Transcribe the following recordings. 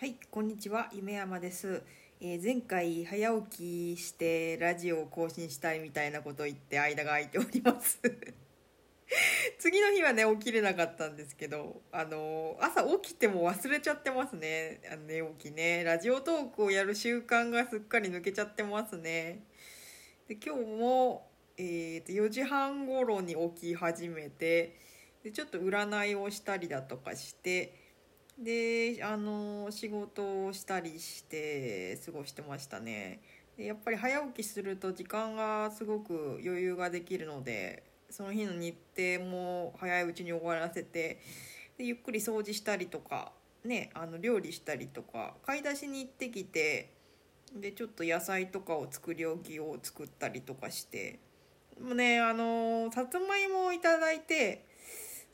はい、こんにちは、夢山です。えー前回早起きしてラジオを更新したいみたいなことを言って間が空いております。次の日はね起きれなかったんですけど、あのー朝起きても忘れちゃってますね。あの寝起きね、ラジオトークをやる習慣がすっかり抜けちゃってますね。で今日もえーと4時半頃に起き始めてでちょっと占いをしたりだとかしてであの仕事をしたりして過ごしてましたね。でやっぱり早起きすると時間がすごく余裕ができるのでその日の日程も早いうちに終わらせてでゆっくり掃除したりとかねあの料理したりとか買い出しに行ってきてでちょっと野菜とかを作り置きを作ったりとかしてもうねあのさつまいもをいただいて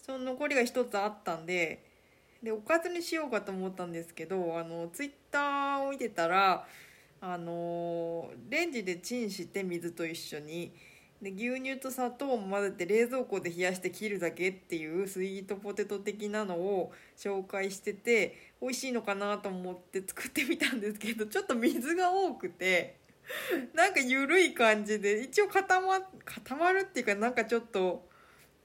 その残りが一つあったんででおかずにしようかと思ったんですけどあのツイッターを見てたらあのレンジでチンして水と一緒にで牛乳と砂糖を混ぜて冷蔵庫で冷やして切るだけっていうスイートポテト的なのを紹介してて美味しいのかなと思って作ってみたんですけどちょっと水が多くてなんか緩い感じで一応固ま固まるっていうかなんかちょっと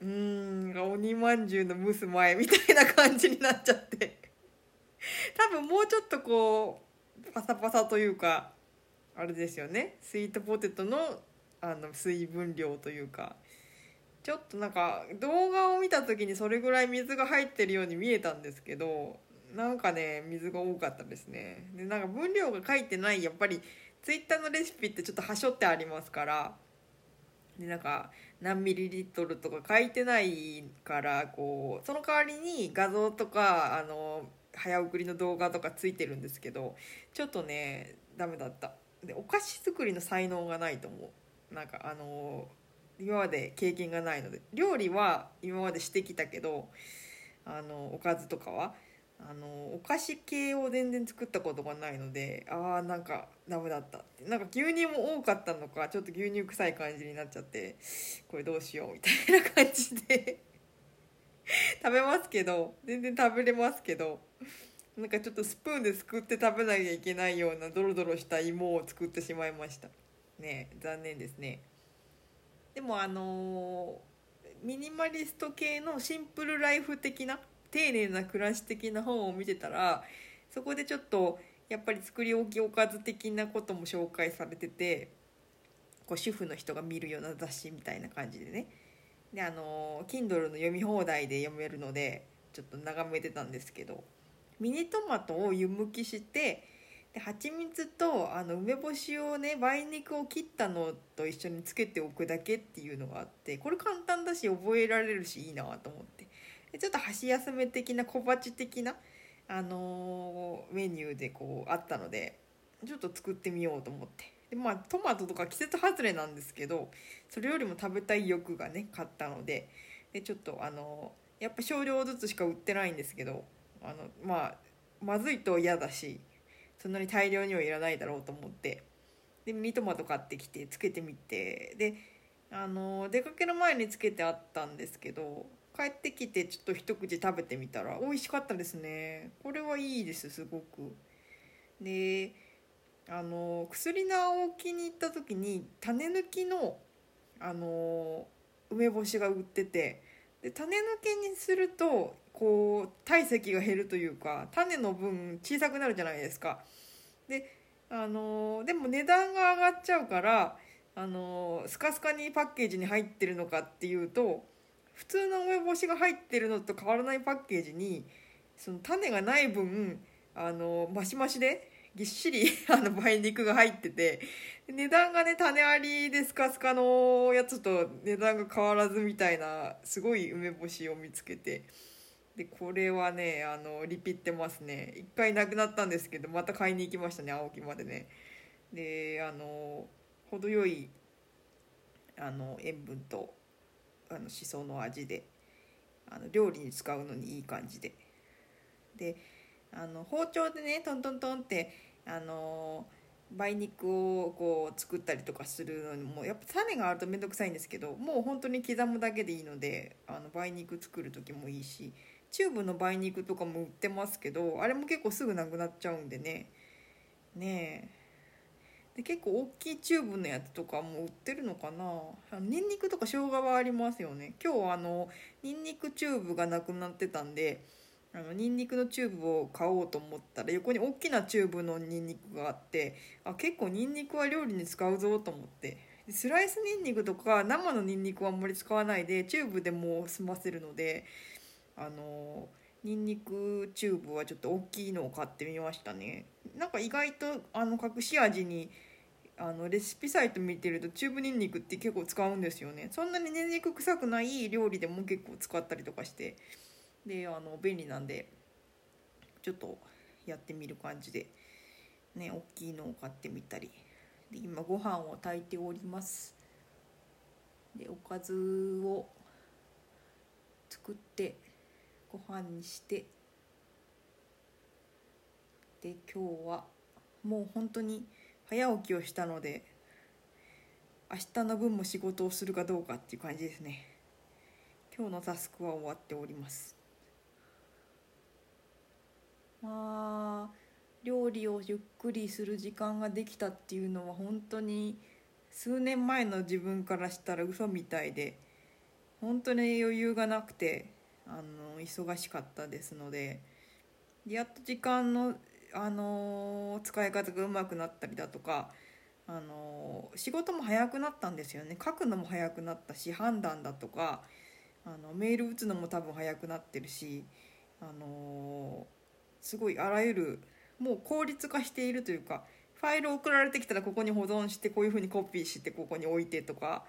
うん鬼まんじゅうの蒸す前みたいな感じになっちゃって。多分もうちょっとこうパサパサというかあれですよね。スイートポテトのあの水分量というか。ちょっとなんか動画を見た時にそれぐらい水が入ってるように見えたんですけどなんかね水が多かったですね。でなんか分量が書いてないやっぱりツイッターのレシピってちょっとはしょってありますから。でなんか何ミリリットルとか書いてないからこうその代わりに画像とかあの早送りの動画とかついてるんですけどちょっとねダメだった。でお菓子作りの才能がないと思う。なんかあの今まで経験がないので。料理は今までしてきたけどあのおかずとかはあのお菓子系を全然作ったことがないのであーなんかダメだったって。なんか牛乳も多かったのかちょっと牛乳臭い感じになっちゃってこれどうしようみたいな感じで 食べますけど全然食べれますけどなんかちょっとスプーンですくって食べなきゃいけないようなドロドロした芋を作ってしまいました。ね残念ですね。でもあのーミニマリスト系のシンプルライフ的な丁寧な暮らし的な本を見てたらそこでちょっとやっぱり作り置きおかず的なことも紹介されててこう主婦の人が見るような雑誌みたいな感じでね。であの Kindle の読み放題で読めるのでちょっと眺めてたんですけどミニトマトを湯むきしてで蜂蜜とあの梅干しをね梅肉を切ったのと一緒につけておくだけっていうのがあってこれ簡単だし覚えられるしいいなと思って。ちょっと箸休め的な小鉢的な、あのーメニューでこうあったのでちょっと作ってみようと思って。でまあトマトとか季節外れなんですけどそれよりも食べたい欲がね買ったので。でちょっとあのやっぱ少量ずつしか売ってないんですけどあのまあまずいと嫌だしそんなに大量にはいらないだろうと思って。でミニトマト買ってきてつけてみて。であの出かける前につけてあったんですけど帰ってきてちょっと一口食べてみたら美味しかったですね。これはいいですすごく。であの薬直置に行った時に種抜きのあの梅干しが売っててで種抜きにするとこう体積が減るというか種の分小さくなるじゃないですか。であのでも値段が上がっちゃうからあのスカスカにパッケージに入ってるのかっていうと普通の梅干しが入ってるのと変わらないパッケージにその種がない分あのマシマシでぎっしり あの梅肉が入ってて値段がね種ありでスカスカのやつと値段が変わらずみたいなすごい梅干しを見つけてでこれはねあのリピってますね。一回なくなったんですけどまた買いに行きましたね青木までね。であの程よいあの塩分とあのしその味であの料理に使うのにいい感じで。であの包丁でねトントントンってあの梅肉をこう作ったりとかするのにもやっぱ種があると面倒くさいんですけどもう本当に刻むだけでいいのであの梅肉作る時もいいしチューブの梅肉とかも売ってますけどあれも結構すぐなくなっちゃうんでね。ねえ。で結構大きいチューブのやつとかも売ってるのかな。ニンニクとか生姜はありますよね。今日あのニンニクチューブがなくなってたんであのニンニクのチューブを買おうと思ったら横に大きなチューブのニンニクがあってあ結構ニンニクは料理に使うぞと思って。スライスニンニクとか生のニンニクはあんまり使わないでチューブでもう済ませるのであのニンニクチューブはちょっと大きいのを買ってみましたね。なんか意外とあの隠し味にあのレシピサイト見てるとチューブニンニクって結構使うんですよね。そんなにニンニク臭くない料理でも結構使ったりとかしてであの便利なんでちょっとやってみる感じでね大きいのを買ってみたり。で今ご飯を炊いております。でおかずを作ってご飯にして。で今日はもう本当に早起きをしたので明日の分も仕事をするかどうかっていう感じですね。今日のタスクは終わっております。まあ料理をゆっくりする時間ができたっていうのは本当に数年前の自分からしたら嘘みたいで本当に余裕がなくてあの忙しかったですのでやっと時間の、あの使い方がうまくなったりだとか、あの仕事も早くなったんですよね。書くのも早くなったし判断だとかあのメール打つのも多分早くなってるし、あのすごいあらゆるもう効率化しているというかファイル送られてきたらここに保存してこういうふうにコピーしてここに置いてとか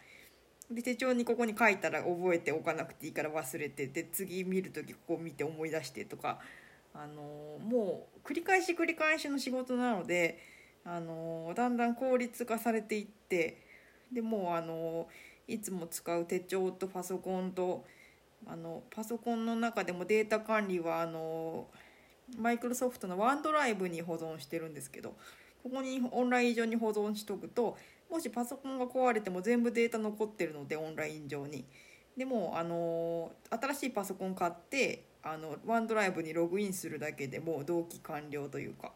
で手帳にここに書いたら覚えておかなくていいから忘れてで次見る時ここ見て思い出してとか、あのもう繰り返し繰り返しの仕事なので、あのだんだん効率化されていってでもう、あのいつも使う手帳とパソコンとあのパソコンの中でもデータ管理はあのマイクロソフトのワンドライブに保存してるんですけどここにオンライン上に保存しとくともしパソコンが壊れても全部データ残ってるのでオンライン上に。でもあの新しいパソコン買ってあのワンドライブにログインするだけでもう同期完了というか、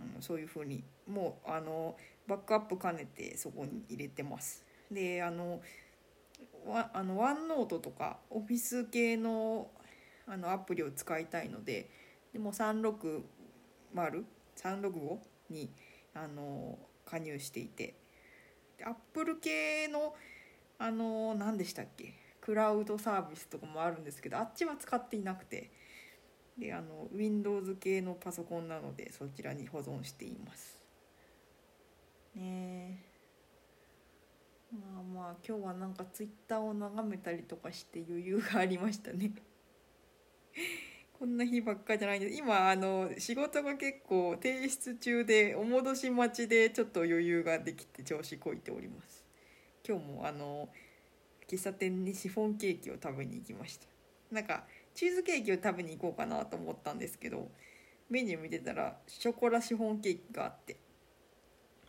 うん、そういうふうに。もうあのバックアップ兼ねてそこに入れてます。であのワあのワンノートとかオフィス系のあのアプリを使いたいのででも360 365にあの加入していて。アップル系のあの何でしたっけ？クラウドサービスとかもあるんですけどあっちは使っていなくて。であの Windows 系のパソコンなのでそちらに保存しています。ね。まあまあ今日はなんか Twitter を眺めたりとかして余裕がありましたね。こんな日ばっかじゃないんです今あの仕事が結構提出中でお戻し待ちでちょっと余裕ができて調子こいております。今日もあの喫茶店にシフォンケーキを食べに行きました。なんかチーズケーキを食べに行こうかなと思ったんですけどメニュー見てたらショコラシフォンケーキがあって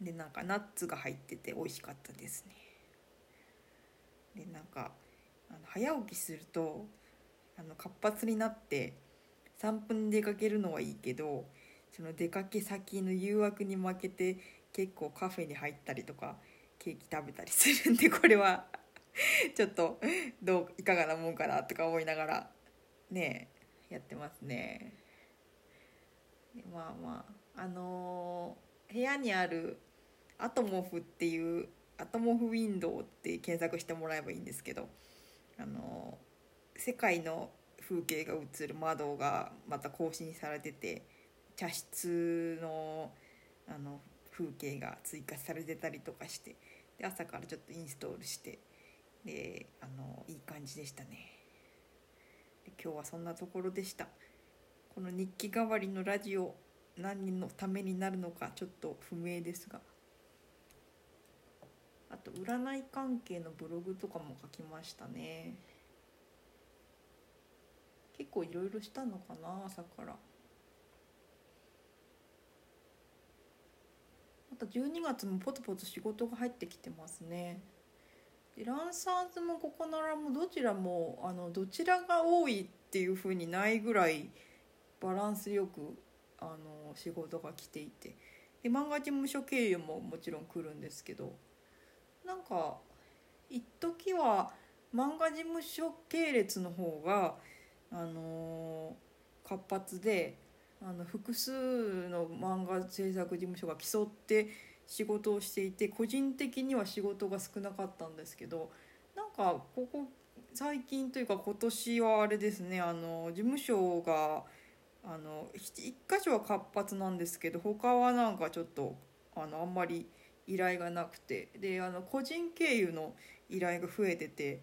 でなんかナッツが入ってて美味しかったですね。でなんかあの早起きするとあの活発になって散歩に出かけるのはいいけどその出かけ先の誘惑に負けて結構カフェに入ったりとかケーキ食べたりするんでこれは。ちょっとどういかがなもんかなとか思いながらねやってますね。まあまああのー、部屋にあるアトモフっていうアトモフウィンドウって検索してもらえばいいんですけどあのー、世界の風景が映る窓がまた更新されてて茶室のあの風景が追加されてたりとかしてで朝からちょっとインストールしてであのいい感じでしたね。今日はそんなところでした。この日記代わりのラジオ何人のためになるのかちょっと不明ですが。あと占い関係のブログとかも書きましたね。結構いろいろしたのかな朝から。あと12月もポツポツ仕事が入ってきてますね。でランサーズもココナラもどちらもあのどちらが多いっていう風にないぐらいバランスよくあの仕事が来ていて。で漫画事務所経由ももちろん来るんですけど。なんか一時は漫画事務所系列の方があの活発であの複数の漫画制作事務所が競って仕事をしていて個人的には仕事が少なかったんですけどなんかここ最近というか今年はあれですねあの事務所があの1箇所は活発なんですけど他はなんかちょっとあのあんまり依頼がなくてであの個人経由の依頼が増えてて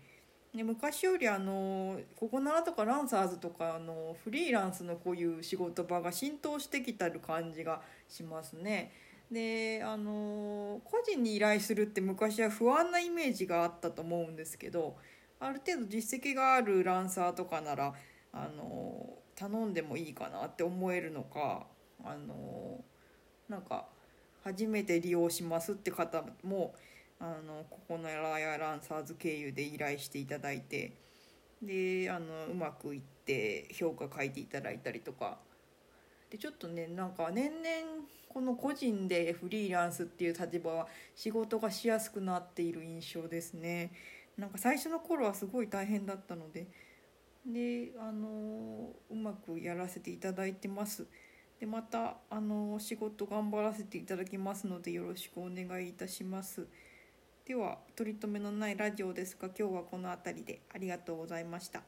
で昔よりあのここならとかランサーズとかあのフリーランスのこういう仕事場が浸透してきたる感じがしますね。であの個人に依頼するって昔は不安なイメージがあったと思うんですけどある程度実績があるランサーとかならあの頼んでもいいかなって思えるのかあのなんか初めて利用しますって方もあのここのエラヤランサーズ経由で依頼していただいてであのうまくいって評価書いていただいたりとか。でちょっとねなんか年々この個人でフリーランスっていう立場は仕事がしやすくなっている印象ですね。なんか最初の頃はすごい大変だったので。であのうまくやらせていただいてます。でまたあの仕事頑張らせていただきますのでよろしくお願いいたします。では取り留めのないラジオですが今日はこの辺りでありがとうございました。